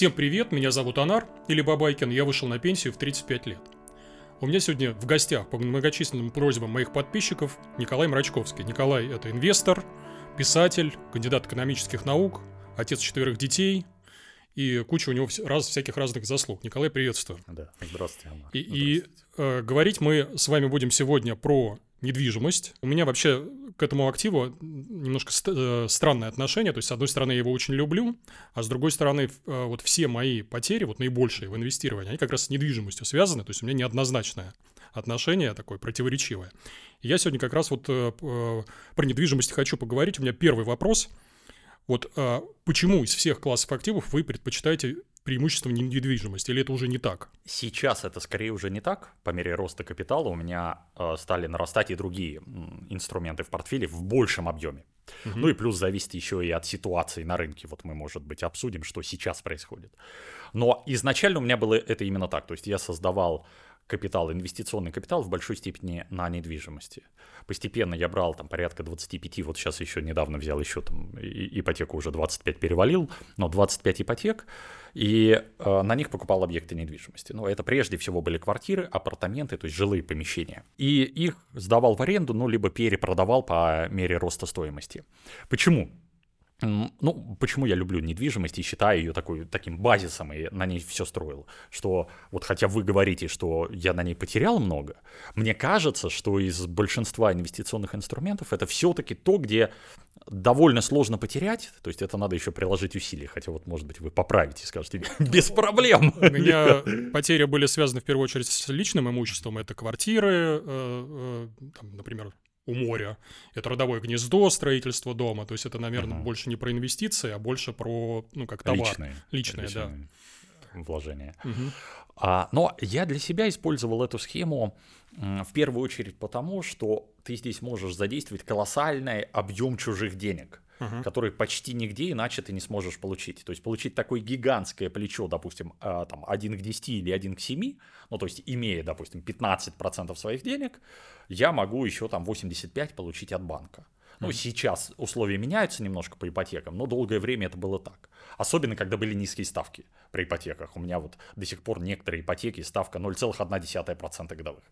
Всем привет, меня зовут Анар, или Бабайкин, я вышел на пенсию в 35 лет. У меня сегодня в гостях по многочисленным просьбам моих подписчиков Николай Мрачковский. Николай – это инвестор, писатель, кандидат экономических наук, отец четверых детей и куча у него раз, всяких разных заслуг. Николай, приветствую. Да, здравствуйте, Амар. И, и э, говорить мы с вами будем сегодня про недвижимость. У меня вообще к этому активу немножко ст- э, странное отношение. То есть, с одной стороны, я его очень люблю, а с другой стороны, э, вот все мои потери, вот наибольшие в инвестировании, они как раз с недвижимостью связаны. То есть, у меня неоднозначное отношение такое противоречивое. Я сегодня как раз вот э, про недвижимость хочу поговорить. У меня первый вопрос. Вот почему из всех классов активов вы предпочитаете преимуществом недвижимости, или это уже не так? Сейчас это скорее уже не так. По мере роста капитала у меня э, стали нарастать и другие м, инструменты в портфеле в большем объеме. Угу. Ну и плюс зависит еще и от ситуации на рынке. Вот мы, может быть, обсудим, что сейчас происходит. Но изначально у меня было это именно так. То есть я создавал капитал, инвестиционный капитал в большой степени на недвижимости. Постепенно я брал там порядка 25, вот сейчас еще недавно взял еще там ипотеку уже 25 перевалил, но 25 ипотек, и э, на них покупал объекты недвижимости. Ну, это прежде всего были квартиры, апартаменты, то есть жилые помещения. И их сдавал в аренду, ну, либо перепродавал по мере роста стоимости. Почему? Ну, почему я люблю недвижимость и считаю ее такой, таким базисом и на ней все строил? Что вот хотя вы говорите, что я на ней потерял много, мне кажется, что из большинства инвестиционных инструментов это все-таки то, где довольно сложно потерять, то есть это надо еще приложить усилия, хотя вот, может быть, вы поправите и скажете, без проблем. У меня потери были связаны в первую очередь с личным имуществом, это квартиры, э, э, например, у моря. Это родовое гнездо, строительство дома. То есть это, наверное, угу. больше не про инвестиции, а больше про, ну, как товар. Личные. Личные, да. Вложения. Угу. А, но я для себя использовал эту схему в первую очередь потому, что ты здесь можешь задействовать колоссальный объем чужих денег uh-huh. который почти нигде иначе ты не сможешь получить. То есть получить такое гигантское плечо, допустим, э, там 1 к 10 или 1 к 7, ну то есть имея, допустим, 15% своих денег, я могу еще там 85 получить от банка. Ну, сейчас условия меняются немножко по ипотекам, но долгое время это было так. Особенно, когда были низкие ставки при ипотеках. У меня вот до сих пор некоторые ипотеки ставка 0,1% годовых.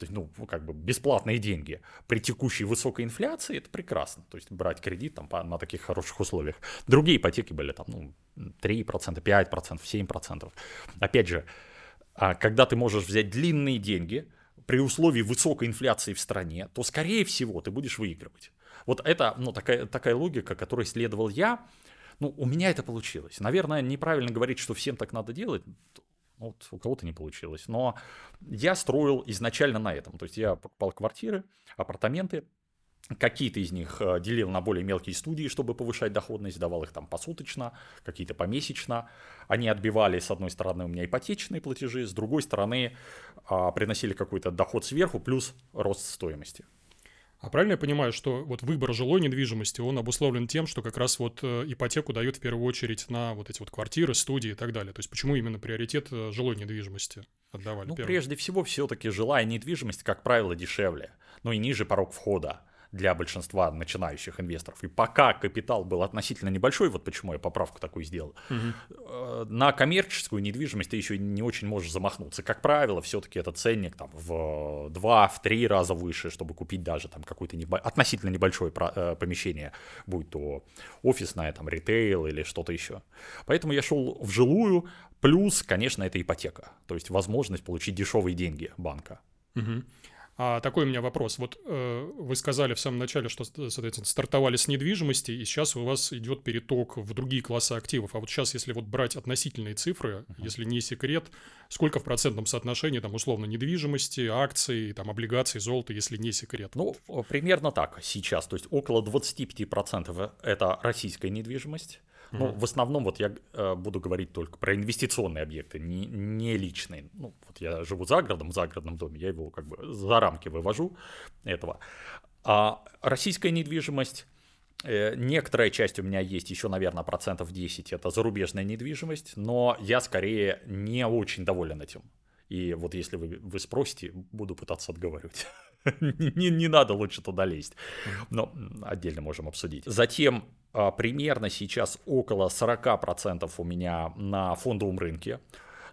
То есть, ну, как бы бесплатные деньги при текущей высокой инфляции, это прекрасно. То есть, брать кредит там на таких хороших условиях. Другие ипотеки были там, ну, 3%, 5%, 7%. Опять же, а когда ты можешь взять длинные деньги при условии высокой инфляции в стране, то, скорее всего, ты будешь выигрывать. Вот это, ну, такая, такая логика, которой следовал я. Ну, у меня это получилось. Наверное, неправильно говорить, что всем так надо делать. Ну, вот у кого-то не получилось. Но я строил изначально на этом. То есть я покупал квартиры, апартаменты, Какие-то из них э, делил на более мелкие студии, чтобы повышать доходность, давал их там посуточно, какие-то помесячно. Они отбивали, с одной стороны, у меня ипотечные платежи, с другой стороны, а, приносили какой-то доход сверху, плюс рост стоимости. А правильно я понимаю, что вот выбор жилой недвижимости, он обусловлен тем, что как раз вот э, ипотеку дают в первую очередь на вот эти вот квартиры, студии и так далее. То есть почему именно приоритет э, жилой недвижимости отдавали? Ну, первым? прежде всего, все-таки жилая недвижимость, как правило, дешевле, но и ниже порог входа для большинства начинающих инвесторов. И пока капитал был относительно небольшой, вот почему я поправку такую сделал, угу. на коммерческую недвижимость ты еще не очень можешь замахнуться. Как правило, все-таки это ценник там, в 2-3 раза выше, чтобы купить даже там какое-то небо... относительно небольшое э, помещение, будь то офисное, там, ритейл или что-то еще. Поэтому я шел в жилую, плюс, конечно, это ипотека, то есть возможность получить дешевые деньги банка. Угу. А такой у меня вопрос. Вот э, вы сказали в самом начале, что, соответственно, стартовали с недвижимости, и сейчас у вас идет переток в другие классы активов. А вот сейчас, если вот брать относительные цифры, uh-huh. если не секрет, сколько в процентном соотношении, там, условно, недвижимости, акций, там, облигаций, золота, если не секрет? Ну, примерно так сейчас. То есть около 25% это российская недвижимость, ну, в основном вот я э, буду говорить только про инвестиционные объекты, не, не личные. Ну, вот я живу за городом, в загородном доме, я его как бы за рамки вывожу этого. А российская недвижимость, э, некоторая часть у меня есть, еще, наверное, процентов 10, это зарубежная недвижимость, но я скорее не очень доволен этим. И вот если вы, вы спросите, буду пытаться отговаривать. не, не надо лучше туда лезть. Но отдельно можем обсудить. Затем а, примерно сейчас около 40% у меня на фондовом рынке.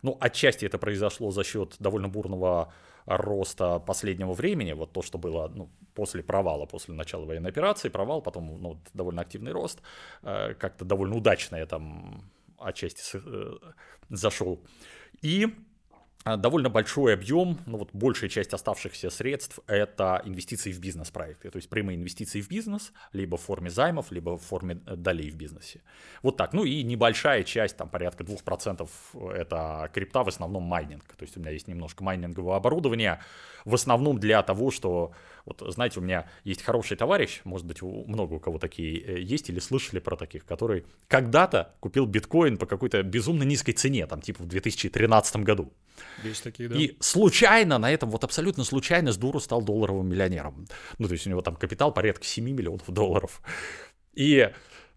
Ну, отчасти это произошло за счет довольно бурного роста последнего времени, вот то, что было ну, после провала, после начала военной операции, провал, потом ну, довольно активный рост, э, как-то довольно удачно я там отчасти э, зашел. И довольно большой объем, ну вот большая часть оставшихся средств – это инвестиции в бизнес-проекты, то есть прямые инвестиции в бизнес, либо в форме займов, либо в форме э, долей в бизнесе. Вот так. Ну и небольшая часть, там порядка 2% это крипта, в основном майнинг. То есть у меня есть немножко майнингового оборудования, в основном для того, что, вот знаете, у меня есть хороший товарищ, может быть, много у кого такие э, есть или слышали про таких, который когда-то купил биткоин по какой-то безумно низкой цене, там типа в 2013 году. Есть такие, да. И случайно на этом, вот абсолютно случайно с дуру стал долларовым миллионером. Ну, то есть у него там капитал порядка 7 миллионов долларов. И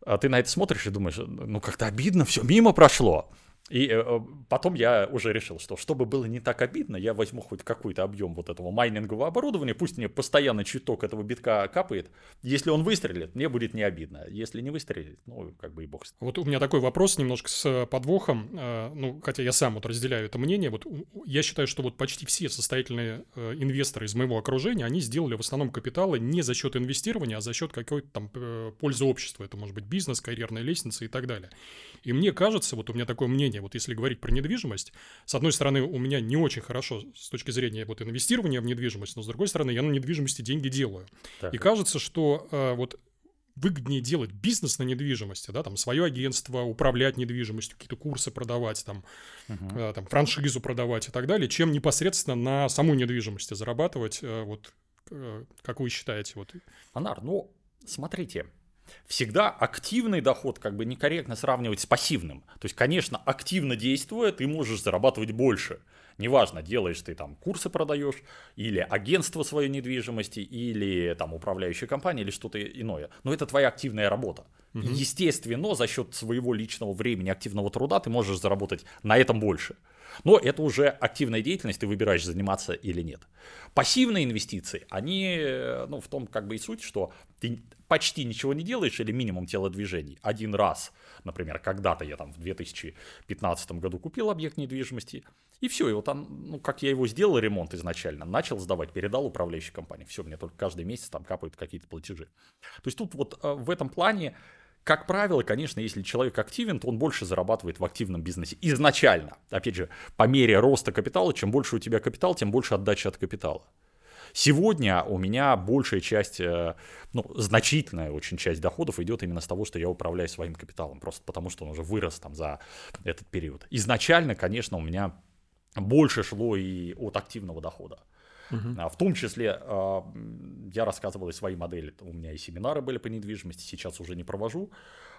а ты на это смотришь и думаешь, ну как-то обидно, все мимо прошло. И э, э, потом я уже решил, что чтобы было не так обидно, я возьму хоть какой-то объем вот этого майнингового оборудования, пусть мне постоянно чуток этого битка капает. Если он выстрелит, мне будет не обидно. Если не выстрелит, ну, как бы и бог Вот у меня такой вопрос немножко с э, подвохом, ну, хотя я сам вот разделяю это мнение. Вот я считаю, что вот почти все состоятельные инвесторы из моего окружения, они сделали в основном капиталы не за счет инвестирования, а за счет какой-то там пользы общества. Это может быть бизнес, карьерная лестница и так далее. И мне кажется, вот у меня такое мнение, вот если говорить про недвижимость, с одной стороны, у меня не очень хорошо с точки зрения вот инвестирования в недвижимость, но с другой стороны, я на недвижимости деньги делаю. Так. И кажется, что э, вот выгоднее делать бизнес на недвижимости, да, там свое агентство, управлять недвижимостью, какие-то курсы продавать, там, uh-huh. э, там франшизу продавать и так далее, чем непосредственно на саму недвижимости зарабатывать, э, вот э, как вы считаете? Вот. Анар, ну, смотрите, всегда активный доход как бы некорректно сравнивать с пассивным. То есть, конечно, активно действуя, ты можешь зарабатывать больше. Неважно, делаешь ты там курсы продаешь, или агентство своей недвижимости, или там управляющая компания, или что-то иное. Но это твоя активная работа. Угу. Естественно, за счет своего личного времени, активного труда ты можешь заработать на этом больше. Но это уже активная деятельность, ты выбираешь заниматься или нет. Пассивные инвестиции, они, ну, в том как бы и суть, что ты почти ничего не делаешь или минимум телодвижений. Один раз, например, когда-то я там в 2015 году купил объект недвижимости, и все, и вот там, ну, как я его сделал, ремонт изначально, начал сдавать, передал управляющей компании. Все, мне только каждый месяц там капают какие-то платежи. То есть тут вот э, в этом плане как правило, конечно, если человек активен, то он больше зарабатывает в активном бизнесе изначально. Опять же, по мере роста капитала, чем больше у тебя капитал, тем больше отдача от капитала. Сегодня у меня большая часть, э, ну, значительная очень часть доходов идет именно с того, что я управляю своим капиталом, просто потому что он уже вырос там за этот период. Изначально, конечно, у меня больше шло и от активного дохода. Uh-huh. В том числе а, я рассказывал и свои модели. У меня и семинары были по недвижимости, сейчас уже не провожу.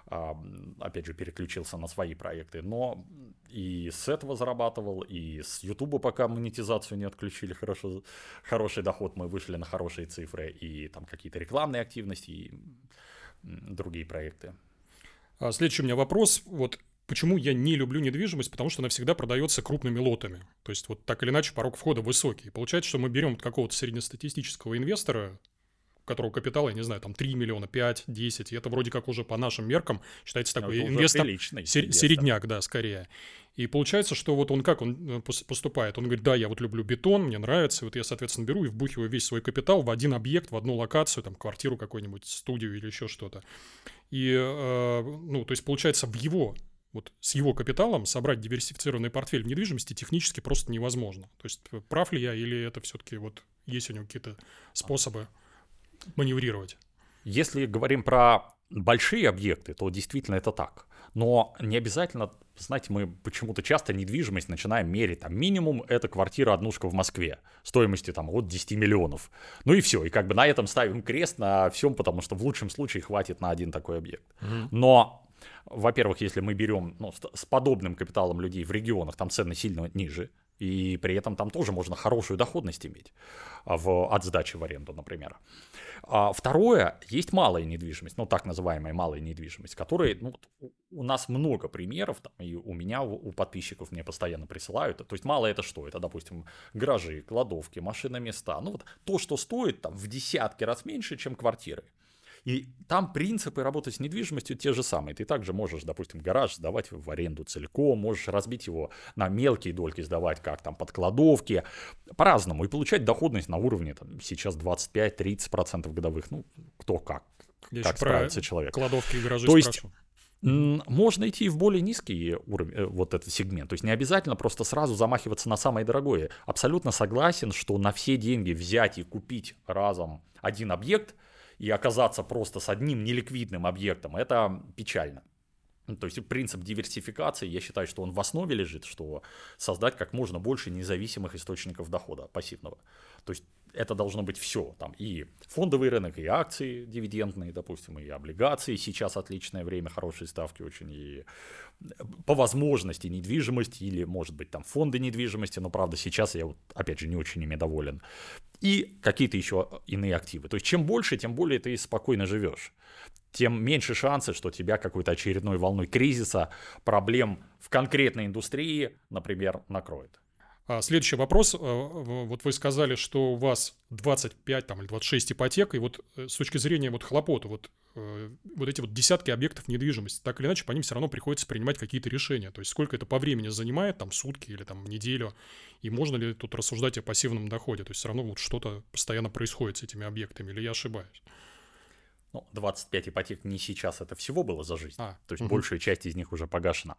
А, опять же, переключился на свои проекты. Но и с этого зарабатывал, и с Ютуба пока монетизацию не отключили, хорошо, хороший доход, мы вышли на хорошие цифры, и там какие-то рекламные активности, и другие проекты. Следующий у меня вопрос. Вот Почему я не люблю недвижимость? Потому что она всегда продается крупными лотами. То есть вот так или иначе порог входа высокий. получается, что мы берем какого-то среднестатистического инвестора, у которого капитал, я не знаю, там 3 миллиона, 5, 10, и это вроде как уже по нашим меркам считается такой это инвестор, сер- середняк, да, скорее. И получается, что вот он как он э, поступает? Он говорит, да, я вот люблю бетон, мне нравится, вот я, соответственно, беру и вбухиваю весь свой капитал в один объект, в одну локацию, там, квартиру какую-нибудь, студию или еще что-то. И, э, ну, то есть, получается, в его вот с его капиталом собрать диверсифицированный портфель в недвижимости технически просто невозможно. То есть прав ли я или это все-таки вот есть у него какие-то способы маневрировать? Если говорим про большие объекты, то действительно это так. Но не обязательно, знаете, мы почему-то часто недвижимость начинаем мерить. Там минимум это квартира однушка в Москве стоимостью там от 10 миллионов. Ну и все. И как бы на этом ставим крест на всем, потому что в лучшем случае хватит на один такой объект. Угу. Но во-первых, если мы берем ну, с подобным капиталом людей в регионах, там цены сильно ниже, и при этом там тоже можно хорошую доходность иметь а, в, от сдачи в аренду, например. А второе, есть малая недвижимость, ну так называемая малая недвижимость, которой ну, у нас много примеров, там, и у меня, у, у подписчиков мне постоянно присылают. То есть мало это что? Это, допустим, гаражи, кладовки, машины, места. Ну вот то, что стоит там в десятки раз меньше, чем квартиры. И там принципы работы с недвижимостью те же самые. Ты также можешь, допустим, гараж сдавать в аренду целиком, можешь разбить его на мелкие дольки, сдавать как там под кладовки, по-разному, и получать доходность на уровне там, сейчас 25-30% годовых, ну, кто как, Я как справится человек. Кладовки и гаражи То есть спрошу. можно идти в более низкий уровень, э, вот этот сегмент. То есть не обязательно просто сразу замахиваться на самое дорогое. Абсолютно согласен, что на все деньги взять и купить разом один объект и оказаться просто с одним неликвидным объектом, это печально. Ну, То есть принцип диверсификации, я считаю, что он в основе лежит, что создать как можно больше независимых источников дохода пассивного. То есть это должно быть все. Там и фондовый рынок, и акции дивидендные, допустим, и облигации. Сейчас отличное время, хорошие ставки очень. И по возможности недвижимость или, может быть, там фонды недвижимости. Но, правда, сейчас я, вот, опять же, не очень ими доволен. И какие-то еще иные активы. То есть чем больше, тем более ты спокойно живешь тем меньше шансы, что тебя какой-то очередной волной кризиса, проблем в конкретной индустрии, например, накроет. А, Следующий вопрос. А, Вот вы сказали, что у вас 25 там, или 26 ипотек, и вот э, с точки зрения вот хлопота, вот, э, вот эти вот десятки объектов недвижимости, так или иначе, по ним все равно приходится принимать какие-то решения. То есть сколько это по времени занимает, там сутки или там неделю, и можно ли тут рассуждать о пассивном доходе? То есть все равно вот что-то постоянно происходит с этими объектами, или я ошибаюсь? Ну, 25 ипотек не сейчас, это всего было за жизнь. А, То есть мгм. большая часть из них уже погашена.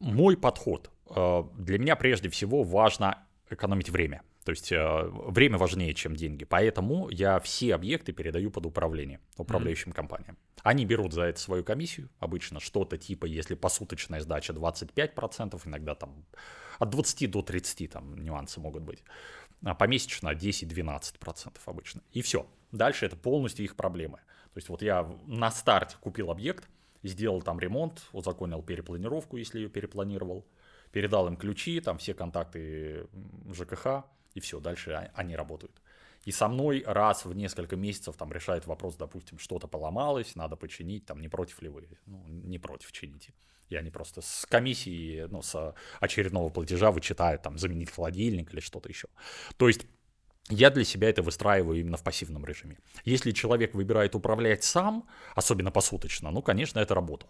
Мой подход. Э, Для меня прежде всего важно экономить время. То есть э, время важнее, чем деньги. Поэтому я все объекты передаю под управление управляющим компаниям. Они берут за это свою комиссию. Обычно что-то типа, если посуточная сдача 25%, иногда там от 20 до 30 там нюансы могут быть. А помесячно 10-12% обычно. И все. Дальше это полностью их проблемы. То есть вот я на старте купил объект, сделал там ремонт, узаконил перепланировку, если ее перепланировал, передал им ключи, там все контакты ЖКХ, и все, дальше о- они работают. И со мной раз в несколько месяцев там решает вопрос, допустим, что-то поломалось, надо починить, там не против ли вы? Ну, не против, чините. И они просто с комиссии, ну, с очередного платежа вычитают, там, заменить холодильник или что-то еще. То есть я для себя это выстраиваю именно в пассивном режиме. Если человек выбирает управлять сам, особенно посуточно, ну, конечно, это работа.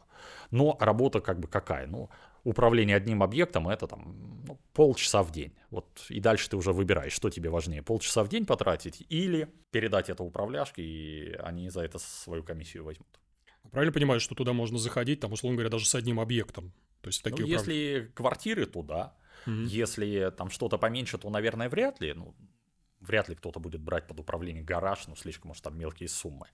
Но работа как бы какая? Ну, управление одним объектом это там ну, полчаса в день. Вот и дальше ты уже выбираешь, что тебе важнее, полчаса в день потратить или передать это управляшке, и они за это свою комиссию возьмут. Правильно понимаю, что туда можно заходить, там, условно говоря, даже с одним объектом? То есть Ну, такие управ- если квартиры, то да. Мгм. Если там что-то поменьше, то, наверное, вряд ли. Ну, вряд ли кто-то будет брать под управление гараж, ну, слишком уж там мелкие суммы.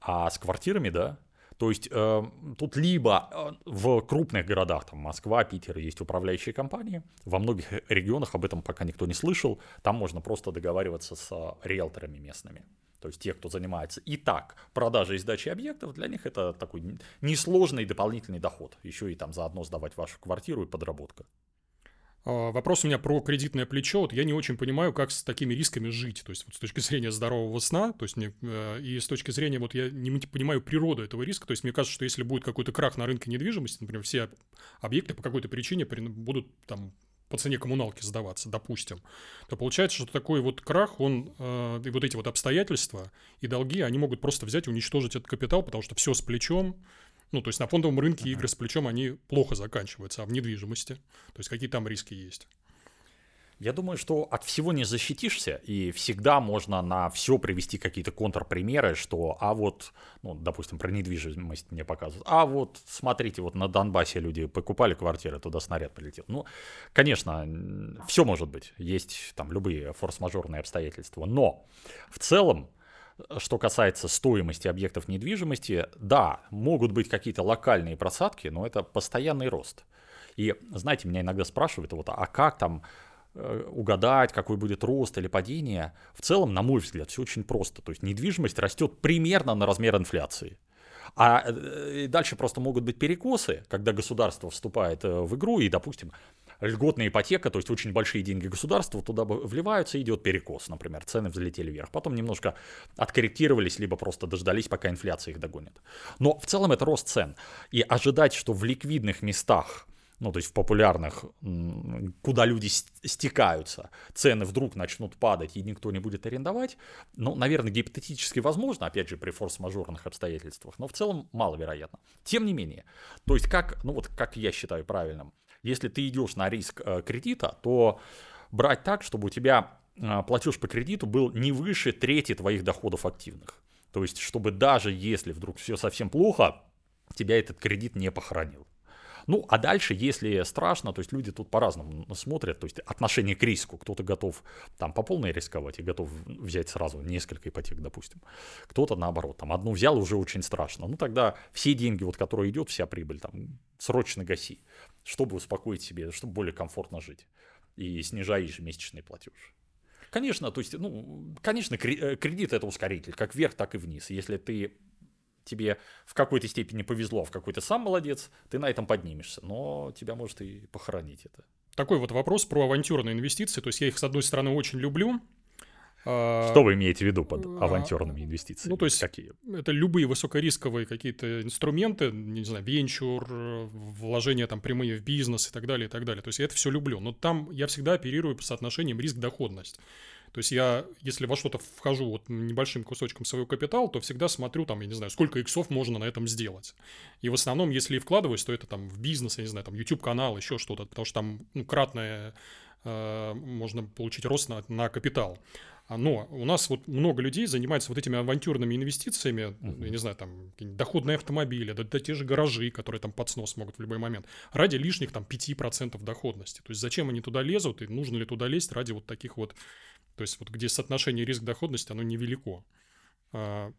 А с квартирами, да. То есть э, тут либо э, в крупных городах, там Москва, Питер, есть управляющие компании, во многих регионах об этом пока никто не слышал, там можно просто договариваться с э, риэлторами местными. То есть те, кто занимается и так продажей и сдачей объектов, для них это такой несложный дополнительный доход. Еще и там заодно сдавать вашу квартиру и подработка. А, Вопрос у меня про кредитное плечо. Вот я не очень понимаю, как с такими рисками жить. То есть вот с точки зрения здорового сна, то есть мне, э, и с точки зрения, вот я не понимаю природу этого риска. То есть мне кажется, что если будет какой-то крах на рынке недвижимости, например, все об- объекты по какой-то причине при- будут там по цене коммуналки сдаваться, допустим, то получается, что такой вот крах, он, э, и вот эти вот обстоятельства и долги, они могут просто взять и уничтожить этот капитал, потому что все с плечом, ну, то есть на фондовом рынке игры с плечом, они плохо заканчиваются, а в недвижимости, то есть какие там риски есть? Я думаю, что от всего не защитишься, и всегда можно на все привести какие-то контрпримеры, что, а вот, ну, допустим, про недвижимость мне показывают, а вот, смотрите, вот на Донбассе люди покупали квартиры, туда снаряд прилетел. Ну, конечно, все может быть, есть там любые форс-мажорные обстоятельства, но в целом, что касается стоимости объектов недвижимости, да, могут быть какие-то локальные просадки, но это постоянный рост. И, знаете, меня иногда спрашивают, вот, а как там э, угадать, какой будет рост или падение. В целом, на мой взгляд, все очень просто. То есть недвижимость растет примерно на размер инфляции. А э, дальше просто могут быть перекосы, когда государство вступает э, в игру и, допустим, льготная ипотека, то есть очень большие деньги государства туда вливаются, идет перекос, например, цены взлетели вверх. Потом немножко откорректировались, либо просто дождались, пока инфляция их догонит. Но в целом это рост цен. И ожидать, что в ликвидных местах ну, то есть в популярных, куда люди стекаются, цены вдруг начнут падать, и никто не будет арендовать, ну, наверное, гипотетически возможно, опять же, при форс-мажорных обстоятельствах, но в целом маловероятно. Тем не менее, то есть как, ну вот как я считаю правильным, если ты идешь на риск э, кредита, то брать так, чтобы у тебя э, платеж по кредиту был не выше трети твоих доходов активных. То есть, чтобы даже если вдруг все совсем плохо, тебя этот кредит не похоронил. Ну, а дальше, если страшно, то есть люди тут по-разному смотрят, то есть отношение к риску. Кто-то готов там по полной рисковать и готов взять сразу несколько ипотек, допустим. Кто-то наоборот, там одну взял, уже очень страшно. Ну, тогда все деньги, вот, которые идет, вся прибыль, там, срочно гаси, чтобы успокоить себе, чтобы более комфортно жить. И снижай ежемесячный платеж. Конечно, то есть, ну, конечно, э, кредит это ускоритель, как вверх, так и вниз. Если ты тебе в какой-то степени повезло, в какой-то сам молодец, ты на этом поднимешься, но тебя может и похоронить это. Такой вот вопрос про авантюрные инвестиции. То есть я их, с одной стороны, очень люблю, а, что вы имеете в виду под авантюрными инвестициями? Ну, то есть Какие? это любые высокорисковые какие-то инструменты, не знаю, венчур, вложения там прямые в бизнес и так далее, и так далее. То есть я это все люблю. Но там я всегда оперирую по соотношениям риск-доходность. То есть я, если во что-то вхожу вот небольшим кусочком своего капитала, то всегда смотрю там, я не знаю, сколько иксов можно на этом сделать. И в основном, если и вкладываюсь, то это там в бизнес, я не знаю, там YouTube-канал, еще что-то, потому что там ну, кратное э, можно получить рост на, на капитал. А, но у нас вот много людей занимается вот этими авантюрными инвестициями, uh-huh. я не знаю, там доходные автомобили, да, да те же гаражи, которые там под снос могут в любой момент, ради лишних там 5% доходности. То есть зачем они туда лезут и нужно ли туда лезть ради вот таких вот то есть вот где соотношение риск-доходности, оно невелико. А,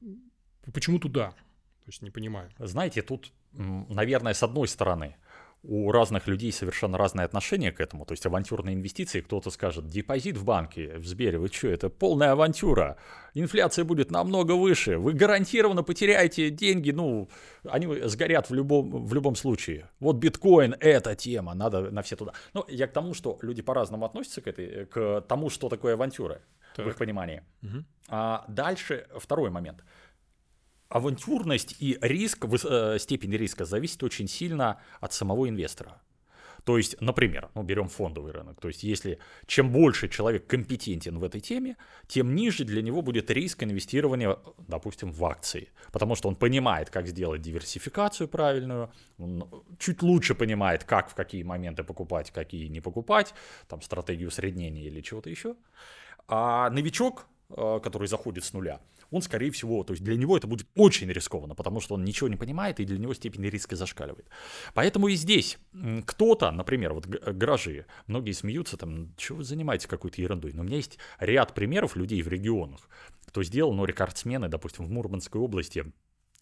почему туда? То есть не понимаю. Знаете, тут, наверное, с одной стороны, у разных людей совершенно разное отношение к этому. То есть авантюрные инвестиции, кто-то скажет, депозит в банке, в Сбере, вы что, это полная авантюра. Инфляция будет намного выше, вы гарантированно потеряете деньги, ну, они сгорят в любом, в любом случае. Вот биткоин – это тема, надо на все туда. Ну, я к тому, что люди по-разному относятся к, этой, к тому, что такое авантюра, так. в их понимании. Угу. А дальше второй момент – авантюрность и риск, э, степень риска зависит очень сильно от самого инвестора. То есть, например, ну, берем фондовый рынок. То есть, если чем больше человек компетентен в этой теме, тем ниже для него будет риск инвестирования, допустим, в акции. Потому что он понимает, как сделать диверсификацию правильную, он чуть лучше понимает, как в какие моменты покупать, какие не покупать, там стратегию усреднения или чего-то еще. А новичок, э, который заходит с нуля, он, скорее всего, то есть для него это будет очень рискованно, потому что он ничего не понимает, и для него степень риска зашкаливает. Поэтому и здесь кто-то, например, вот гаражи, многие смеются, там, что вы занимаетесь какой-то ерундой, но у меня есть ряд примеров людей в регионах, кто сделал, но рекордсмены, допустим, в Мурманской области,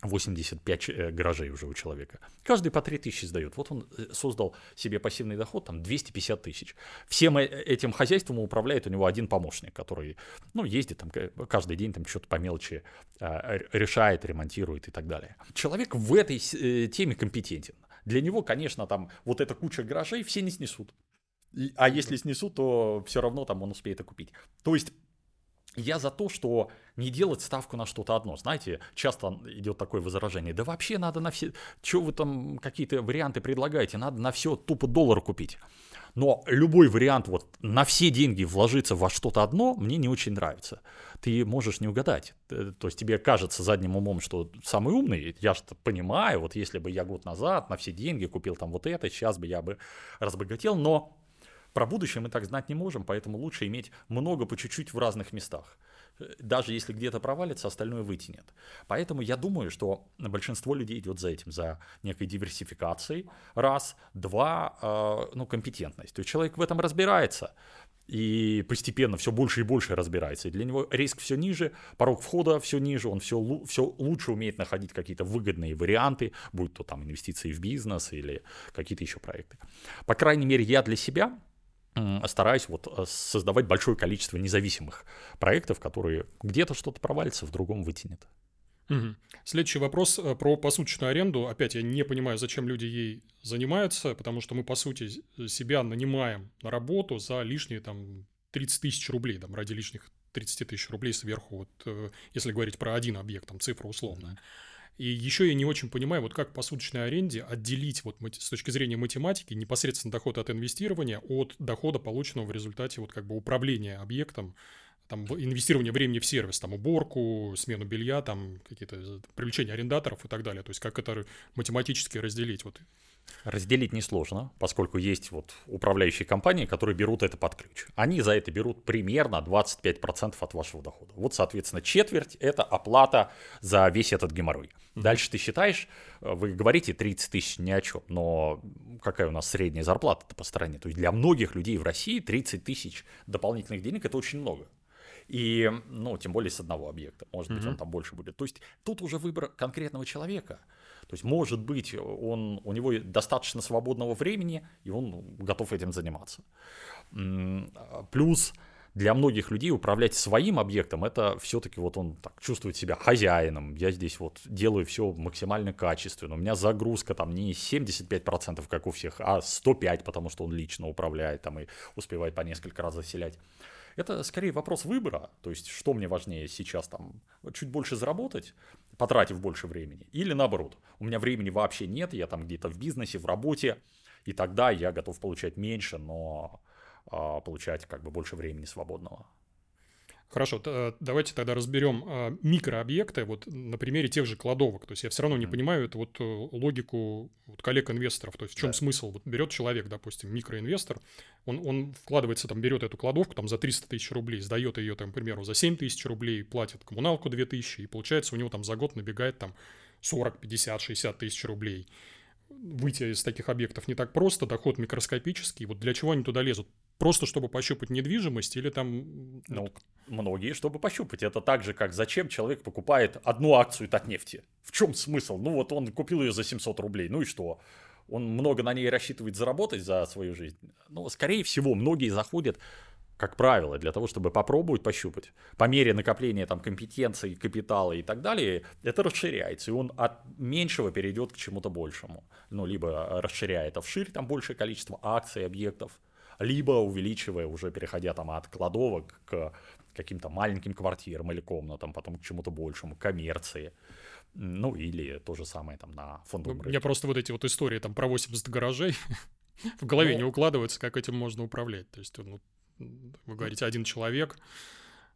85 э, гаражей уже у человека. Каждый по 3 тысячи сдает. Вот он э, создал себе пассивный доход, там 250 тысяч. Всем э, этим хозяйством управляет у него один помощник, который, ну, ездит там каждый день, там что-то по мелочи решает, ремонтирует и так далее. Человек в этой теме компетентен. Для него, конечно, там вот эта куча гаражей все не снесут. А если снесут, то все равно там он успеет это купить. То есть я за то, что не делать ставку на что-то одно. Знаете, часто идет такое возражение. Да вообще надо на все... Что вы там какие-то варианты предлагаете? Надо на все тупо доллар купить. Но любой вариант вот на все деньги вложиться во что-то одно мне не очень нравится. Ты можешь не угадать. Э, то есть тебе кажется задним умом, что самый умный. Я же понимаю, вот если бы я год назад на все деньги купил там вот это, сейчас бы я бы разбогател. Но про будущее мы так знать не можем, поэтому лучше иметь много по чуть-чуть в разных местах. Даже если где-то провалится, остальное вытянет. Поэтому я думаю, что большинство людей идет за этим, за некой диверсификацией. Раз. Два, э, ну, компетентность. То есть человек в этом разбирается и постепенно все больше и больше разбирается. И для него риск все ниже, порог входа все ниже, он все, все лучше умеет находить какие-то выгодные варианты, будь то там инвестиции в бизнес или какие-то еще проекты. По крайней мере, я для себя стараюсь вот э, создавать большое количество независимых проектов, которые где-то что-то провалится, в другом вытянет. Угу. Следующий вопрос э, про посуточную аренду. Опять я не понимаю, зачем люди ей занимаются, потому что мы, по сути, себя нанимаем на работу за лишние там 30 тысяч рублей, там, ради лишних 30 тысяч рублей сверху, вот, э, если говорить про один объект, там, цифра условная. И еще я не очень понимаю, вот как по суточной аренде отделить вот с точки зрения математики непосредственно доход от инвестирования от дохода, полученного в результате вот как бы управления объектом, там инвестирование времени в сервис, там уборку, смену белья, там какие-то привлечение арендаторов и так далее. То есть как это математически разделить? Вот Разделить несложно, поскольку есть вот управляющие компании, которые берут это под ключ. Они за это берут примерно 25% от вашего дохода. Вот, соответственно, четверть – это оплата за весь этот геморрой. Дальше ты считаешь, э, вы говорите 30 тысяч ни о чем, но какая у нас средняя зарплата по стране? То есть для многих людей в России 30 тысяч дополнительных денег – это очень много. И, ну, тем более с одного объекта. Может быть, mm-hmm. он там больше будет. То есть тут уже выбор конкретного человека – то есть, может быть, он, у него достаточно свободного времени, и он готов этим заниматься. Плюс для многих людей управлять своим объектом, это все-таки вот он так чувствует себя хозяином. Я здесь вот делаю все максимально качественно. У меня загрузка там не 75%, как у всех, а 105%, потому что он лично управляет там и успевает по несколько раз заселять. Это скорее вопрос выбора, то есть что мне важнее сейчас там, чуть больше заработать, потратив больше времени, или наоборот, у меня времени вообще нет, я там где-то в бизнесе, в работе, и тогда я готов получать меньше, но а, получать как бы больше времени свободного. Хорошо, давайте тогда разберем а, микрообъекты вот на примере тех же кладовок. То есть я все равно не mm-hmm. понимаю эту вот э, логику вот коллег-инвесторов. То есть в чем да. смысл? Вот берет человек, допустим, микроинвестор, он, он вкладывается, там, берет эту кладовку там за 300 тысяч рублей, сдает ее, там, к примеру, за 7 тысяч рублей, платит коммуналку 2 тысячи, и получается у него там за год набегает там 40, 50, 60 тысяч рублей выйти из таких объектов не так просто, доход микроскопический. Вот для чего они туда лезут? Просто чтобы пощупать недвижимость или там... Ну, многие, чтобы пощупать. Это так же, как зачем человек покупает одну акцию Татнефти. В чем смысл? Ну вот он купил ее за 700 рублей, ну и что? Он много на ней рассчитывает заработать за свою жизнь. Ну, скорее всего, многие заходят как правило, для того, чтобы попробовать пощупать. По мере накопления там компетенций, капитала и так далее, это расширяется, и он от меньшего перейдет к чему-то большему. Ну, либо расширяя это вширь, там большее количество акций, объектов, либо увеличивая, уже переходя там от кладовок к каким-то маленьким квартирам или комнатам, потом к чему-то большему, коммерции. Ну, или то же самое там на фондовом рынке. У меня просто вот эти вот истории там про 80 гаражей в голове ну, не укладываются, как этим можно управлять. То есть, ну, вы говорите, один человек,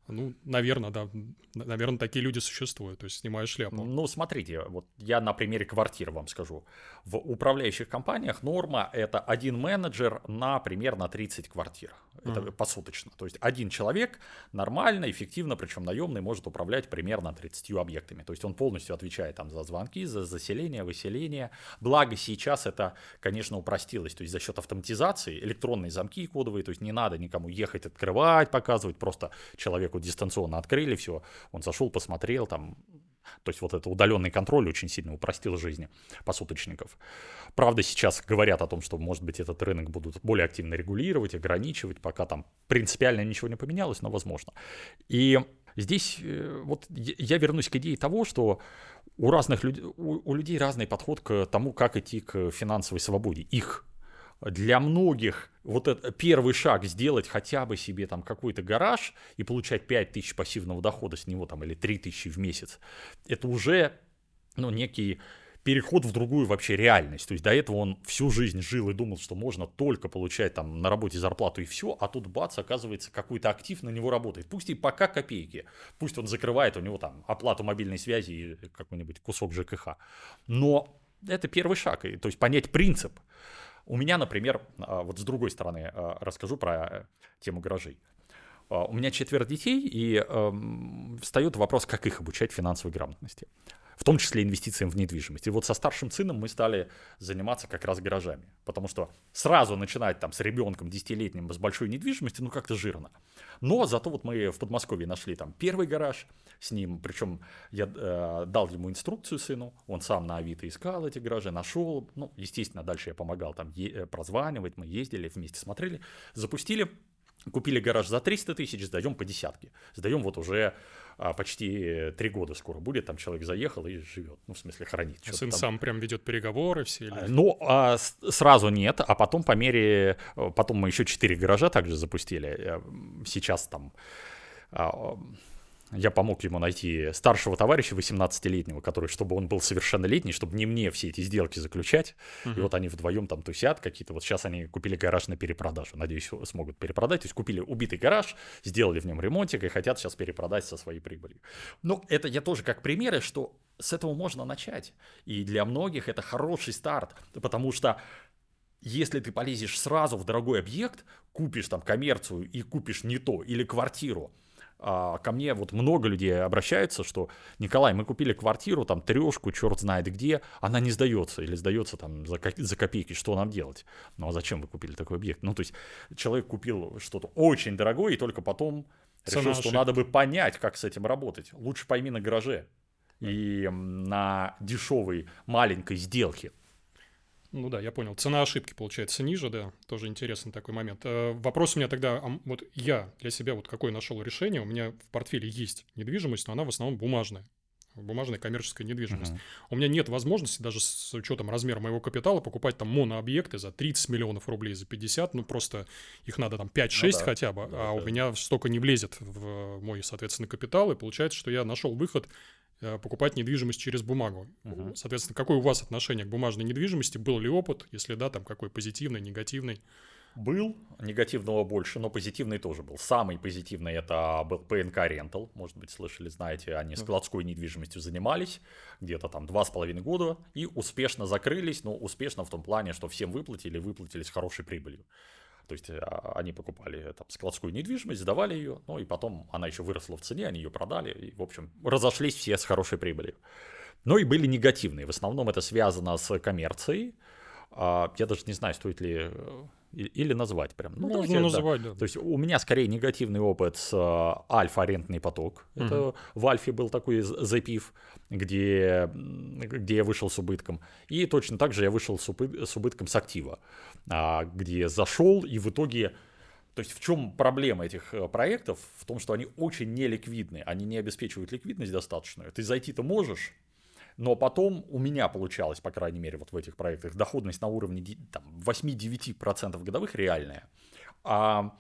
ну, наверное, да. Наверное, такие люди существуют, то есть снимаю шляпу. Ну, смотрите, вот я на примере квартир вам скажу. В управляющих компаниях норма – это один менеджер на примерно 30 квартир. Это uh-huh. посуточно. То есть один человек нормально, эффективно, причем наемный, может управлять примерно 30 объектами. То есть он полностью отвечает там за звонки, за заселение, выселение. Благо сейчас это, конечно, упростилось. То есть за счет автоматизации, электронные замки кодовые, то есть не надо никому ехать открывать, показывать, просто человеку дистанционно открыли все, он зашел, посмотрел, там, то есть вот это удаленный контроль очень сильно упростил жизни посуточников. Правда, сейчас говорят о том, что, может быть, этот рынок будут более активно регулировать, ограничивать, пока там принципиально ничего не поменялось, но возможно. И здесь э, вот я вернусь к идее того, что у разных людей, у, у людей разный подход к тому, как идти к финансовой свободе, их для многих вот этот первый шаг сделать хотя бы себе там какой-то гараж и получать 5 тысяч пассивного дохода с него там или 3 тысячи в месяц, это уже ну, некий переход в другую вообще реальность. То есть до этого он всю жизнь жил и думал, что можно только получать там на работе зарплату и все, а тут бац, оказывается, какой-то актив на него работает. Пусть и пока копейки, пусть он закрывает у него там оплату мобильной связи и какой-нибудь кусок ЖКХ. Но это первый шаг, то есть понять принцип. У меня, например, а, вот с другой стороны а, расскажу про э, тему гаражей. А, у меня четверо детей, и э, встает вопрос, как их обучать финансовой грамотности в том числе инвестициям в недвижимость. И вот со старшим сыном мы стали заниматься как раз гаражами, потому что сразу начинать там с ребенком десятилетним с большой недвижимостью, ну как-то жирно. Но зато вот мы в Подмосковье нашли там первый гараж с ним, причем я э, дал ему инструкцию сыну, он сам на Авито искал эти гаражи, нашел, ну, естественно, дальше я помогал там е- э, прозванивать, мы ездили, вместе смотрели, запустили, Купили гараж за 300 тысяч, сдаем по десятке. Сдаем вот уже а, почти три года скоро будет, там человек заехал и живет, ну, в смысле, хранит. А сын там. сам прям ведет переговоры все? Или... Ну, а, сразу нет, а потом по мере, потом мы еще четыре гаража также запустили. Сейчас там а, я помог ему найти старшего товарища 18-летнего, который, чтобы он был совершеннолетний, чтобы не мне все эти сделки заключать. Uh-huh. И вот они вдвоем там тусят какие-то. Вот сейчас они купили гараж на перепродажу. Надеюсь, смогут перепродать. То есть купили убитый гараж, сделали в нем ремонтик и хотят сейчас перепродать со своей прибылью. Ну, это я тоже как примеры, что с этого можно начать. И для многих это хороший старт, потому что если ты полезешь сразу в дорогой объект, купишь там коммерцию и купишь не то, или квартиру, ко мне вот много людей обращаются, что Николай, мы купили квартиру, там трешку, черт знает где, она не сдается или сдается там за, за копейки, что нам делать? Ну а зачем вы купили такой объект? Ну то есть человек купил что-то очень дорогое и только потом решил, что надо бы понять, как с этим работать. Лучше пойми на гараже и на дешевой маленькой сделке. Ну да, я понял. Цена ошибки получается ниже, да, тоже интересный такой момент. Э, вопрос у меня тогда, вот я для себя вот какое нашел решение, у меня в портфеле есть недвижимость, но она в основном бумажная бумажная коммерческая недвижимость. Uh-huh. У меня нет возможности даже с учетом размера моего капитала покупать там монообъекты за 30 миллионов рублей, за 50, ну просто их надо там 5-6 ну, да. хотя бы, да, а да. у меня столько не влезет в мой, соответственно, капитал, и получается, что я нашел выход Э, покупать недвижимость через бумагу. Uh-huh. Соответственно, какое у вас отношение к бумажной недвижимости? Был ли опыт? Если да, там какой позитивный, негативный? Был, негативного больше, но позитивный тоже был. Самый позитивный это был ПНК Rental, может быть, слышали, знаете, они складской недвижимостью занимались где-то там два с половиной года и успешно закрылись, но успешно в том плане, что всем выплатили, выплатили с хорошей прибылью. То есть а, они покупали там, складскую недвижимость, сдавали ее, ну и потом она еще выросла в цене, они ее продали, и, в общем, разошлись все с хорошей прибылью. Но и были негативные. В основном это связано с коммерцией. А, я даже не знаю, стоит ли э, или назвать прям. Ну, Можно давайте, называть, да. да. То есть у меня скорее негативный опыт с э, альфа-арендный поток. Угу. Это в альфе был такой запив, где, где я вышел с убытком. И точно так же я вышел с, убы- с убытком с актива, а, где зашел и в итоге... То есть в чем проблема этих э, проектов? В том, что они очень неликвидны, они не обеспечивают ликвидность достаточную. Ты зайти-то можешь, но потом у меня получалось, по крайней мере, вот в этих проектах, доходность на уровне там, 8-9% годовых реальная. А,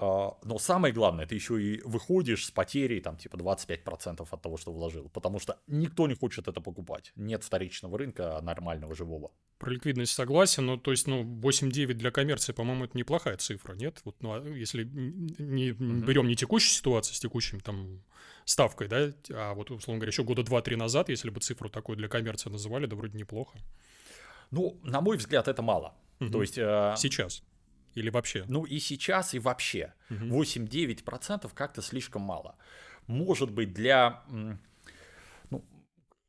но самое главное, ты еще и выходишь с потерей там типа 25% от того, что вложил, потому что никто не хочет это покупать. Нет вторичного рынка нормального, живого. Про ликвидность согласен, но то есть, ну, 8-9 для коммерции, по-моему, это неплохая цифра, нет? Вот, ну, а если не угу. берем не текущую ситуацию с текущим там ставкой, да, а вот, условно говоря, еще года два-три назад, если бы цифру такую для коммерции называли, да вроде неплохо. Ну, на мой взгляд, это мало. Угу. То есть... Э... Сейчас. Или вообще? Ну и сейчас, и вообще. Угу. 8-9% как-то слишком мало. Может быть, для... Ну,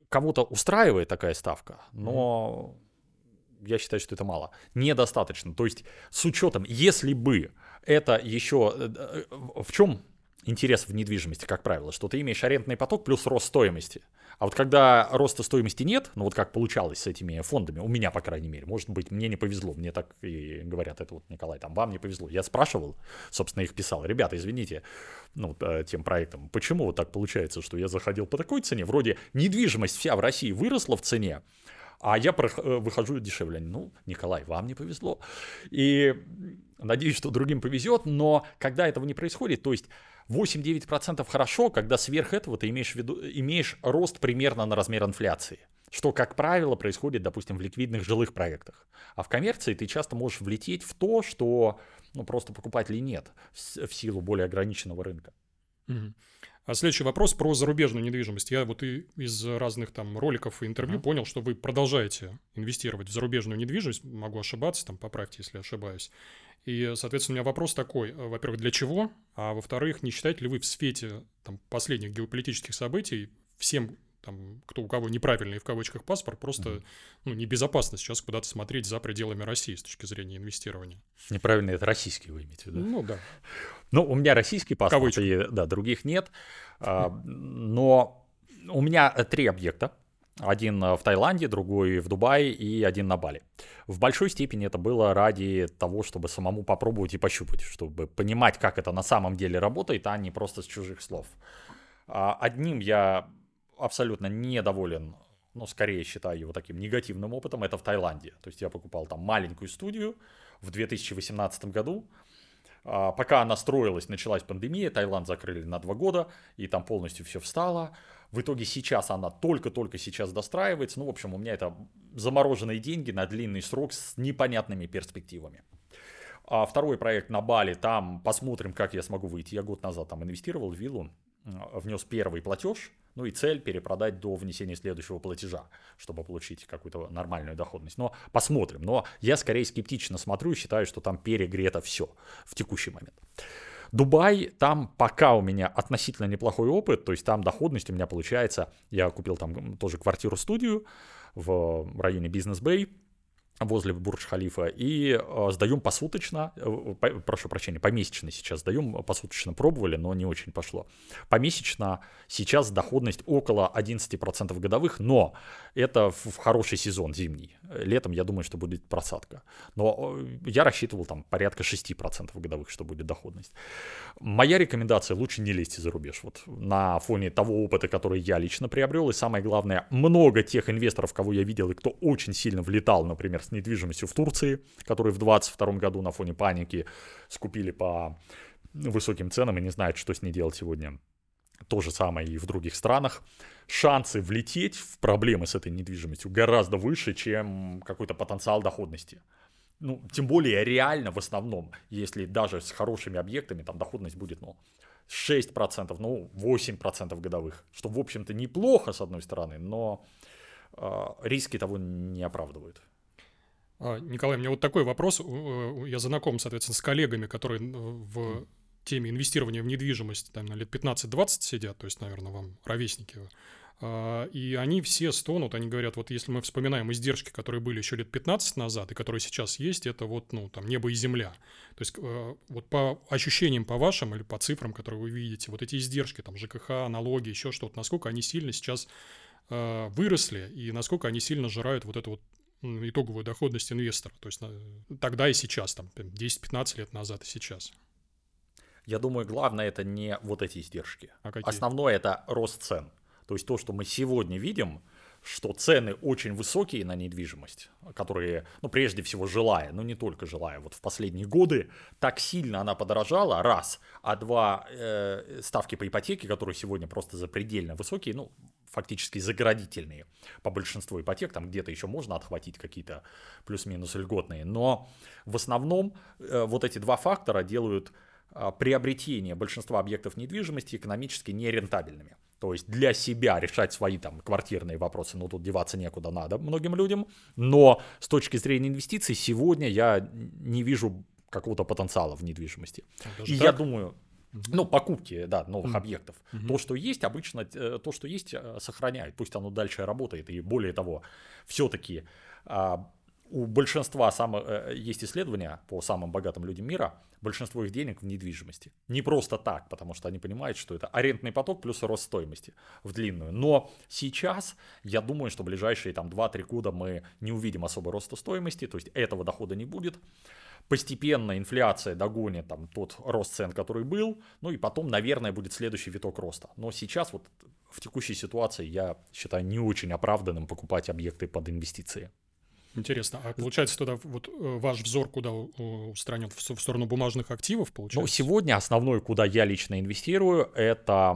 кого-то устраивает такая ставка, но... Угу я считаю, что это мало. Недостаточно. То есть с учетом, если бы это еще... Э, э, в чем интерес в недвижимости, как правило, что ты имеешь арендный поток плюс рост стоимости. А вот когда роста стоимости нет, ну вот как получалось с этими фондами, у меня, по крайней мере, может быть, мне не повезло, мне так и говорят, это вот, Николай, там, вам не повезло. Я спрашивал, собственно, их писал, ребята, извините, ну, э, тем проектом, почему вот так получается, что я заходил по такой цене, вроде недвижимость вся в России выросла в цене, а я э, выхожу дешевле. Ну, Николай, вам не повезло. И надеюсь, что другим повезет, но когда этого не происходит, то есть 8-9% хорошо, когда сверх этого ты имеешь, в виду, имеешь рост примерно на размер инфляции. Что, как правило, происходит, допустим, в ликвидных жилых проектах. А в коммерции ты часто можешь влететь в то, что ну, просто покупателей нет в силу более ограниченного рынка. Угу. А следующий вопрос про зарубежную недвижимость. Я вот и из разных там роликов и интервью uh-huh. понял, что вы продолжаете инвестировать в зарубежную недвижимость. Могу ошибаться, там поправьте, если ошибаюсь. И, соответственно, у меня вопрос такой. Во-первых, для чего? А во-вторых, не считаете ли вы в свете там, последних геополитических событий всем там, кто у кого неправильный в кавычках паспорт, просто mm-hmm. ну, небезопасно сейчас куда-то смотреть за пределами России с точки зрения инвестирования. Неправильный это российский вы имеете в виду? Ну да. Ну, у меня российский паспорт, и, да, других нет. А, но у меня три объекта. Один в Таиланде, другой в Дубае и один на Бали. В большой степени это было ради того, чтобы самому попробовать и пощупать, чтобы понимать, как это на самом деле работает, а не просто с чужих слов. А, одним я абсолютно недоволен, ну, скорее считаю его таким негативным опытом, это в Таиланде. То есть я покупал там маленькую студию в 2018 году, пока она строилась, началась пандемия, Таиланд закрыли на два года, и там полностью все встало. В итоге сейчас она только-только сейчас достраивается. Ну, в общем, у меня это замороженные деньги на длинный срок с непонятными перспективами. А второй проект на Бали, там посмотрим, как я смогу выйти. Я год назад там инвестировал в виллу, внес первый платеж, ну и цель перепродать до внесения следующего платежа, чтобы получить какую-то нормальную доходность. Но посмотрим. Но я скорее скептично смотрю и считаю, что там перегрето все в текущий момент. Дубай, там пока у меня относительно неплохой опыт, то есть там доходность у меня получается, я купил там тоже квартиру-студию в районе Бизнес-Бэй, возле Бурдж-Халифа и э, сдаем посуточно, э, по, прошу прощения, помесячно сейчас сдаем, посуточно пробовали, но не очень пошло. Помесячно сейчас доходность около 11% годовых, но это в, в хороший сезон зимний. Летом я думаю, что будет просадка. Но э, я рассчитывал там порядка 6% годовых, что будет доходность. Моя рекомендация, лучше не лезьте за рубеж. Вот на фоне того опыта, который я лично приобрел, и самое главное, много тех инвесторов, кого я видел и кто очень сильно влетал, например, с недвижимостью в Турции, которые в 2022 году на фоне паники скупили по высоким ценам и не знают, что с ней делать сегодня. То же самое и в других странах. Шансы влететь в проблемы с этой недвижимостью гораздо выше, чем какой-то потенциал доходности. Ну, тем более реально в основном, если даже с хорошими объектами, там доходность будет, ну, 6%, ну, 8% годовых, что, в общем-то, неплохо, с одной стороны, но э, риски того не оправдывают. А, Николай, у меня вот такой вопрос. Э, я знаком, соответственно, с коллегами, которые в теме инвестирования в недвижимость там, на лет 15-20 сидят, то есть, наверное, вам ровесники. А, и они все стонут, они говорят, вот если мы вспоминаем издержки, которые были еще лет 15 назад и которые сейчас есть, это вот, ну, там, небо и земля. То есть, э, вот по ощущениям по вашим или по цифрам, которые вы видите, вот эти издержки, там, ЖКХ, налоги, еще что-то, насколько они сильно сейчас э, выросли и насколько они сильно жирают вот эту вот итоговую доходность инвестора. То есть тогда и сейчас, там 10-15 лет назад и сейчас. Я думаю, главное это не вот эти издержки. А Основное это рост цен. То есть то, что мы сегодня видим, что цены очень высокие на недвижимость, которые, ну, прежде всего, жилая, но не только жилая, вот в последние годы так сильно она подорожала, раз, а два, э, ставки по ипотеке, которые сегодня просто запредельно высокие, ну, фактически заградительные по большинству ипотек, там где-то еще можно отхватить какие-то плюс-минус льготные, но в основном э, вот эти два фактора делают э, приобретение большинства объектов недвижимости экономически нерентабельными. То есть для себя решать свои там квартирные вопросы, ну тут деваться некуда надо многим людям. Но с точки зрения инвестиций сегодня я не вижу какого-то потенциала в недвижимости. Даже И так? я думаю, ну, покупки, да, новых mm-hmm. объектов. Mm-hmm. То, что есть, обычно, э, то, что есть, э, сохраняют. Пусть оно дальше работает. И более того, все-таки а, у большинства самых, э, есть исследования по самым богатым людям мира, большинство их денег в недвижимости. Не просто так, потому что они понимают, что это арендный поток плюс рост стоимости в длинную. Но сейчас я думаю, что ближайшие там 2-3 года мы не увидим особо роста стоимости, то есть этого дохода не будет постепенно инфляция догонит там тот рост цен, который был, ну и потом, наверное, будет следующий виток роста. Но сейчас вот в текущей ситуации я считаю не очень оправданным покупать объекты под инвестиции. Интересно, а получается тогда вот э, ваш взор куда устранен в сторону бумажных активов, получается? Ну, сегодня основной, куда я лично инвестирую, это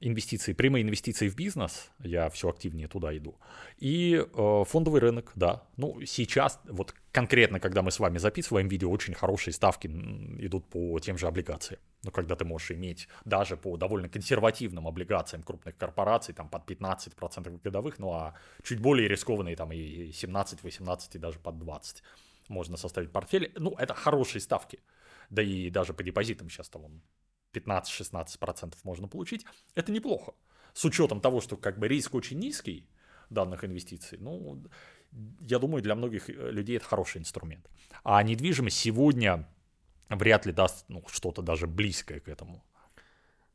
инвестиции, прямые инвестиции в бизнес, я все активнее туда иду, и э, фондовый рынок, да. Ну, сейчас, вот конкретно, когда мы с вами записываем видео, очень хорошие ставки идут по тем же облигациям. Ну, когда ты можешь иметь даже по довольно консервативным облигациям крупных корпораций, там под 15% годовых, ну а чуть более рискованные там и 17, 18 и даже под 20 можно составить портфель. Ну, это хорошие ставки. Да и даже по депозитам сейчас там 15-16% можно получить. Это неплохо. С учетом того, что как бы риск очень низкий данных инвестиций, ну, я думаю, для многих э, людей это хороший инструмент. А недвижимость сегодня вряд ли даст ну, что-то даже близкое к этому.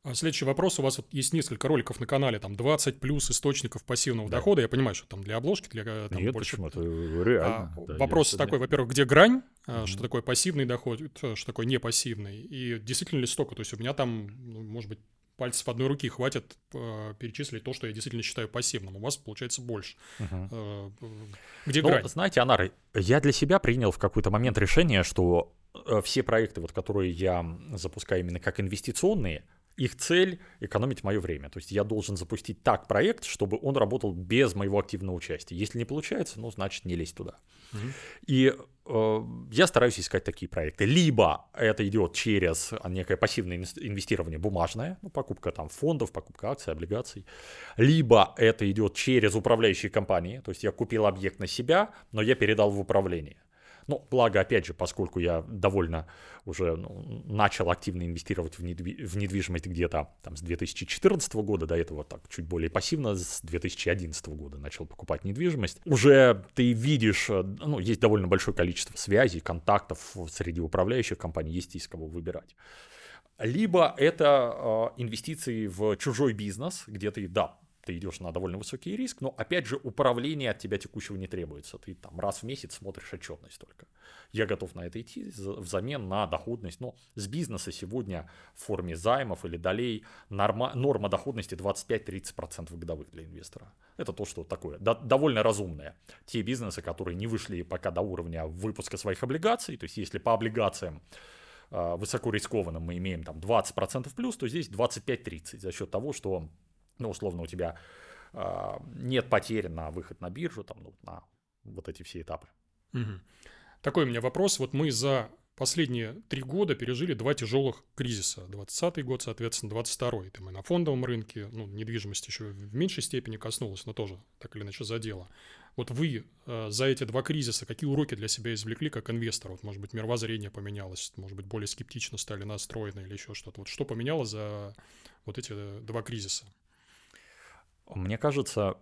А следующий вопрос. У вас вот есть несколько роликов на канале, там 20 плюс источников пассивного да. дохода. Я понимаю, что там для обложки, для э, там, Нет, больше... почему? Это реально. А, да, вопрос такой, во-первых, где грань, mm-hmm. что такое пассивный доход, что такое непассивный, и действительно ли столько? То есть у меня там, ну, может быть, пальцев одной руки хватит перечислить то, что я действительно считаю пассивным. У вас получается больше. Uh-huh. Где ну, грань? Знаете, Анар, я для себя принял в какой-то момент решение, что э, все проекты, вот, которые я запускаю именно как инвестиционные, их цель — экономить мое время. То есть я должен запустить так проект, чтобы он работал без моего активного участия. Если не получается, ну, значит, не лезь туда. Угу. И э, я стараюсь искать такие проекты. Либо это идет через некое пассивное инвестирование бумажное, ну, покупка там фондов, покупка акций, облигаций. Либо это идет через управляющие компании. То есть я купил объект на себя, но я передал в управление. Ну, благо, опять же, поскольку я довольно уже ну, начал активно инвестировать в, недви- в недвижимость где-то там с 2014 года, до этого так чуть более пассивно, с 2011 года начал покупать недвижимость, уже ты видишь, э, ну, есть довольно большое количество связей, контактов среди управляющих компаний, есть из кого выбирать. Либо это э, инвестиции в чужой бизнес, где ты, да, ты идешь на довольно высокий риск, но опять же управление от тебя текущего не требуется. Ты там раз в месяц смотришь отчетность только. Я готов на это идти взамен на доходность. Но с бизнеса сегодня в форме займов или долей норма, норма доходности 25-30% годовых для инвестора. Это то, что такое. До, довольно разумное. Те бизнесы, которые не вышли пока до уровня выпуска своих облигаций, то есть если по облигациям э, высоко рискованным мы имеем там 20% плюс, то здесь 25-30 за счет того, что ну, условно, у тебя э, нет потери на выход на биржу, там, ну, на вот эти все этапы. Угу. Такой у меня вопрос. Вот мы за последние три года пережили два тяжелых кризиса. 20-й год, соответственно, 22-й. Это мы на фондовом рынке, ну, недвижимость еще в меньшей степени коснулась, но тоже так или иначе задела. Вот вы э, за эти два кризиса какие уроки для себя извлекли как инвестор? Вот, может быть, мировоззрение поменялось, может быть, более скептично стали настроены или еще что-то. Вот что поменялось за вот эти два кризиса? Мне кажется,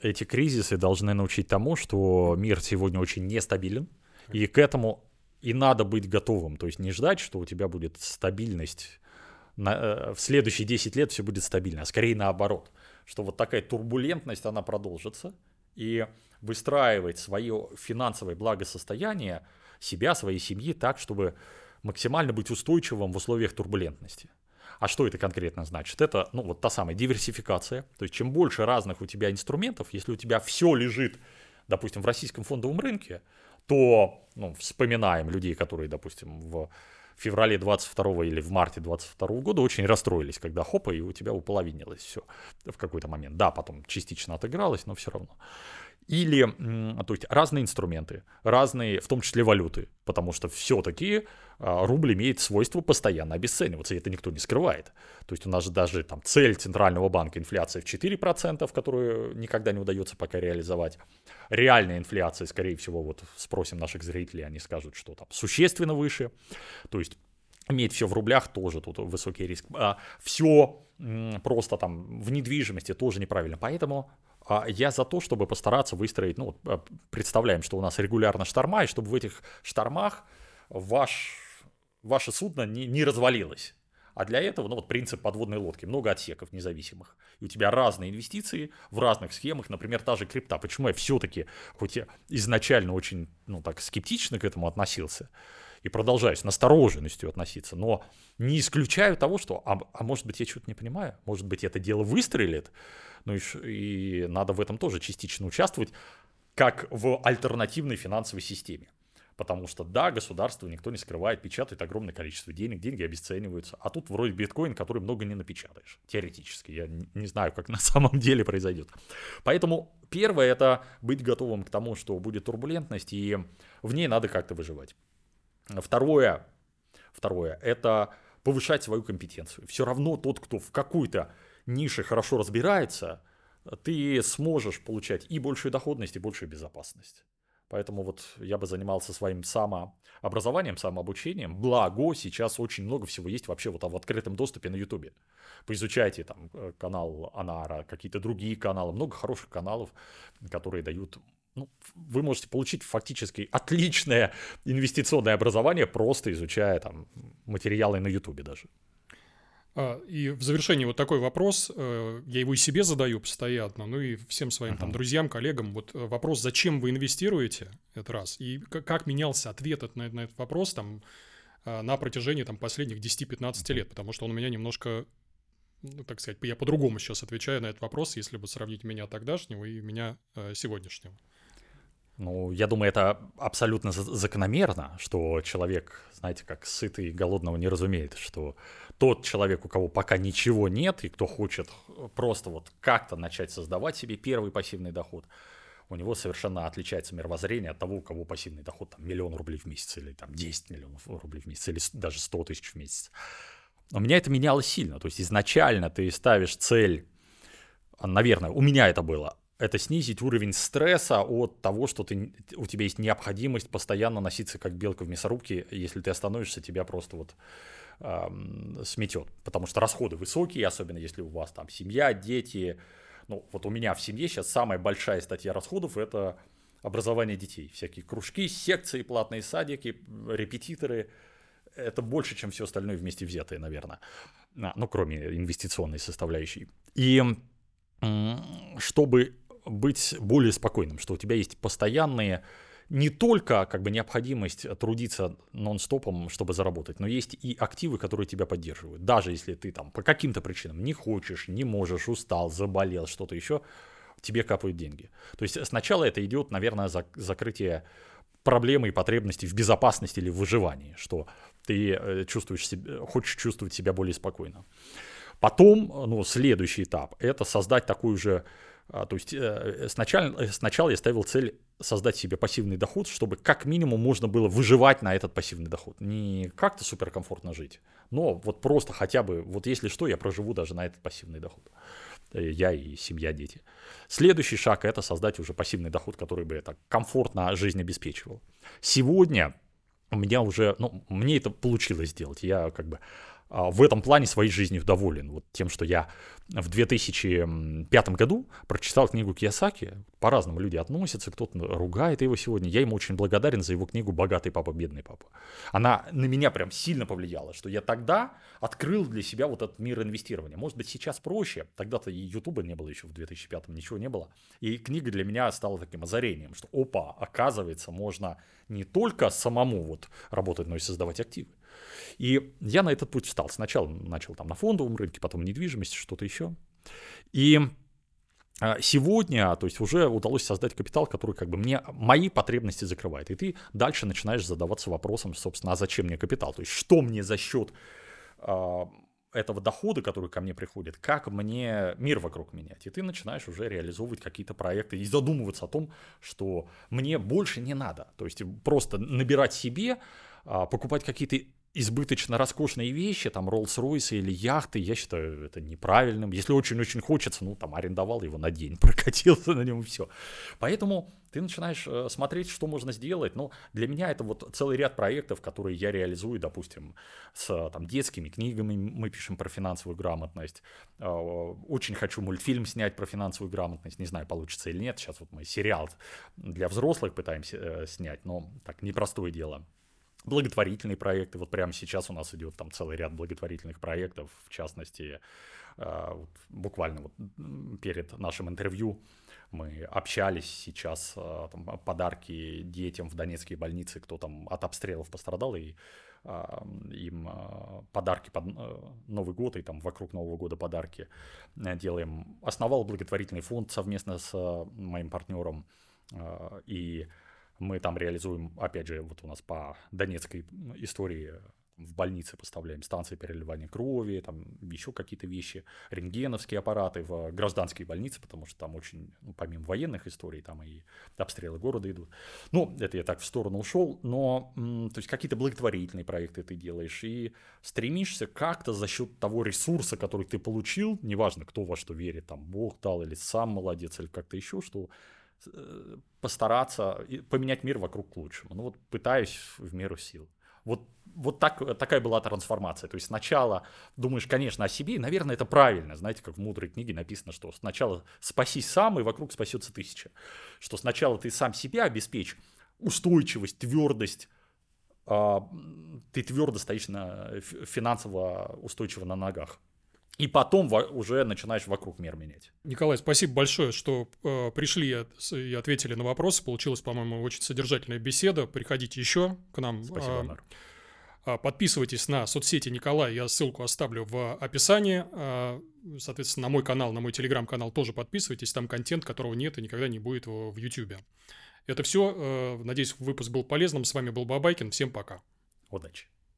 эти кризисы должны научить тому, что мир сегодня очень нестабилен, и к этому и надо быть готовым. То есть не ждать, что у тебя будет стабильность, на, э, в следующие 10 лет все будет стабильно, а скорее наоборот, что вот такая турбулентность, она продолжится, и выстраивать свое финансовое благосостояние себя, своей семьи так, чтобы максимально быть устойчивым в условиях турбулентности. А что это конкретно значит? Это, ну, вот та самая диверсификация. То есть, чем больше разных у тебя инструментов, если у тебя все лежит, допустим, в российском фондовом рынке, то, ну, вспоминаем людей, которые, допустим, в феврале 22 или в марте 22 года очень расстроились, когда хопа, и у тебя уполовинилось все в какой-то момент. Да, потом частично отыгралось, но все равно. Или, то есть, разные инструменты, разные, в том числе валюты, потому что все-таки а, рубль имеет свойство постоянно обесцениваться, и это никто не скрывает. То есть у нас же даже там цель Центрального банка инфляция в 4%, которую никогда не удается пока реализовать. Реальная инфляция, скорее всего, вот спросим наших зрителей, они скажут, что там существенно выше. То есть иметь все в рублях тоже тут высокий риск. А, все просто там в недвижимости тоже неправильно. Поэтому я за то, чтобы постараться выстроить, ну, а, представляем, что у нас регулярно шторма, и чтобы в этих штормах ваш, ваше судно не, не развалилось. А для этого, ну вот принцип подводной лодки, много отсеков независимых. И у тебя разные инвестиции в разных схемах, например, та же крипта. Почему я все-таки, хоть я изначально очень, ну так, скептично к этому относился, и продолжаю с настороженностью относиться, но не исключаю того, что, а, а может быть, я что-то не понимаю, может быть, это дело выстрелит, ну и, и надо в этом тоже частично участвовать, как в альтернативной финансовой системе. Потому что, да, государство, никто не скрывает, печатает огромное количество денег, деньги обесцениваются. А тут вроде биткоин, который много не напечатаешь. Теоретически. Я не знаю, как на самом деле произойдет. Поэтому первое это быть готовым к тому, что будет турбулентность, и в ней надо как-то выживать. Второе, второе, это повышать свою компетенцию. Все равно тот, кто в какой-то нише хорошо разбирается, ты сможешь получать и большую доходность, и большую безопасность. Поэтому вот я бы занимался своим самообразованием, самообучением. Благо, сейчас очень много всего есть вообще вот в открытом доступе на Ютубе. Поизучайте там э, канал Анара, какие-то другие каналы, много хороших каналов, которые дают ну, вы можете получить фактически отличное инвестиционное образование, просто изучая там материалы на Ютубе даже. А, и в завершении вот такой вопрос, э, я его и себе задаю постоянно, ну и всем своим uh-huh. там друзьям, коллегам, вот э, вопрос, зачем вы инвестируете, это раз, и как менялся ответ на, на этот вопрос там а, на протяжении там последних 10-15 uh-huh. лет, потому что он у меня немножко, ну, так сказать, я по-другому сейчас отвечаю на этот вопрос, если бы сравнить меня тогдашнего и меня э, сегодняшнего. Ну, я думаю, это абсолютно закономерно, что человек, знаете, как сытый и голодного не разумеет, что тот человек, у кого пока ничего нет, и кто хочет просто вот как-то начать создавать себе первый пассивный доход, у него совершенно отличается мировоззрение от того, у кого пассивный доход там, миллион рублей в месяц, или там 10 миллионов рублей в месяц, или даже 100 тысяч в месяц. У меня это менялось сильно. То есть изначально ты ставишь цель, наверное, у меня это было, это снизить уровень стресса от того, что ты, у тебя есть необходимость постоянно носиться как белка в мясорубке, если ты остановишься, тебя просто вот эм, сметет, потому что расходы высокие, особенно если у вас там семья, дети, ну вот у меня в семье сейчас самая большая статья расходов это образование детей, всякие кружки, секции, платные садики, репетиторы, это больше, чем все остальное вместе взятое, наверное, ну кроме инвестиционной составляющей. И чтобы быть более спокойным, что у тебя есть постоянные не только как бы необходимость трудиться нон-стопом, чтобы заработать, но есть и активы, которые тебя поддерживают. Даже если ты там по каким-то причинам не хочешь, не можешь, устал, заболел, что-то еще, тебе капают деньги. То есть сначала это идет, наверное, за закрытие проблемы и потребностей в безопасности или в выживании, что ты э, чувствуешь себя, хочешь чувствовать себя более спокойно. Потом, ну, следующий этап – это создать такую же а, то есть э, сначала, э, сначала я ставил цель создать себе пассивный доход, чтобы как минимум можно было выживать на этот пассивный доход. Не как-то суперкомфортно жить, но вот просто хотя бы, вот если что, я проживу даже на этот пассивный доход. Э, я и семья, дети. Следующий шаг – это создать уже пассивный доход, который бы это комфортно жизнь обеспечивал. Сегодня у меня уже, ну, мне это получилось сделать. Я как бы в этом плане своей жизнью доволен. Вот тем, что я в 2005 году прочитал книгу Киясаки. По-разному люди относятся, кто-то ругает его сегодня. Я ему очень благодарен за его книгу «Богатый папа, бедный папа». Она на меня прям сильно повлияла, что я тогда открыл для себя вот этот мир инвестирования. Может быть, сейчас проще. Тогда-то и Ютуба не было еще в 2005, ничего не было. И книга для меня стала таким озарением, что опа, оказывается, можно не только самому вот работать, но и создавать активы. И я на этот путь встал. Сначала начал там на фондовом рынке, потом недвижимость, что-то еще. И а, сегодня, то есть уже удалось создать капитал, который как бы мне мои потребности закрывает. И ты дальше начинаешь задаваться вопросом, собственно, а зачем мне капитал? То есть что мне за счет э, этого дохода, который ко мне приходит, как мне мир вокруг менять. И ты начинаешь уже реализовывать какие-то проекты и задумываться о том, что мне больше не надо. То есть просто набирать себе, э, покупать какие-то избыточно роскошные вещи, там Rolls-Royce или яхты, я считаю это неправильным. Если очень-очень хочется, ну там арендовал его на день, прокатился на нем и все. Поэтому ты начинаешь э, смотреть, что можно сделать. Но для меня это вот целый ряд проектов, которые я реализую, допустим, с там, детскими книгами мы пишем про финансовую грамотность. Э, очень хочу мультфильм снять про финансовую грамотность. Не знаю, получится или нет. Сейчас вот мы сериал для взрослых пытаемся э, снять, но так непростое дело благотворительные проекты. Вот прямо сейчас у нас идет там целый ряд благотворительных проектов, в частности, э, буквально вот перед нашим интервью мы общались сейчас, э, там, подарки детям в донецкие больницы, кто там от обстрелов пострадал, и э, им подарки под Новый год и там вокруг Нового года подарки делаем. Основал благотворительный фонд совместно с моим партнером, и мы там реализуем, опять же, вот у нас по донецкой истории в больнице поставляем станции переливания крови, там еще какие-то вещи, рентгеновские аппараты в гражданские больницы, потому что там очень, ну, помимо военных историй, там и обстрелы города идут. Ну, это я так в сторону ушел, но, то есть какие-то благотворительные проекты ты делаешь и стремишься как-то за счет того ресурса, который ты получил, неважно, кто во что верит, там, Бог дал или сам молодец, или как-то еще, что постараться поменять мир вокруг к лучшему. Ну вот пытаюсь в меру сил. Вот, вот так, такая была трансформация. То есть сначала думаешь, конечно, о себе, и, наверное, это правильно. Знаете, как в мудрой книге написано, что сначала спасись сам, и вокруг спасется тысяча. Что сначала ты сам себя обеспечь, устойчивость, твердость, а, ты твердо стоишь на, финансово устойчиво на ногах. И потом уже начинаешь вокруг мир менять. Николай, спасибо большое, что э, пришли и ответили на вопросы. Получилась, по-моему, очень содержательная беседа. Приходите еще к нам. Спасибо, э, Подписывайтесь на соцсети Николая, я ссылку оставлю в описании. А, соответственно, на мой канал, на мой телеграм-канал тоже подписывайтесь, там контент, которого нет и никогда не будет в YouTube. Это все. Надеюсь, выпуск был полезным. С вами был Бабайкин. Всем пока. Удачи.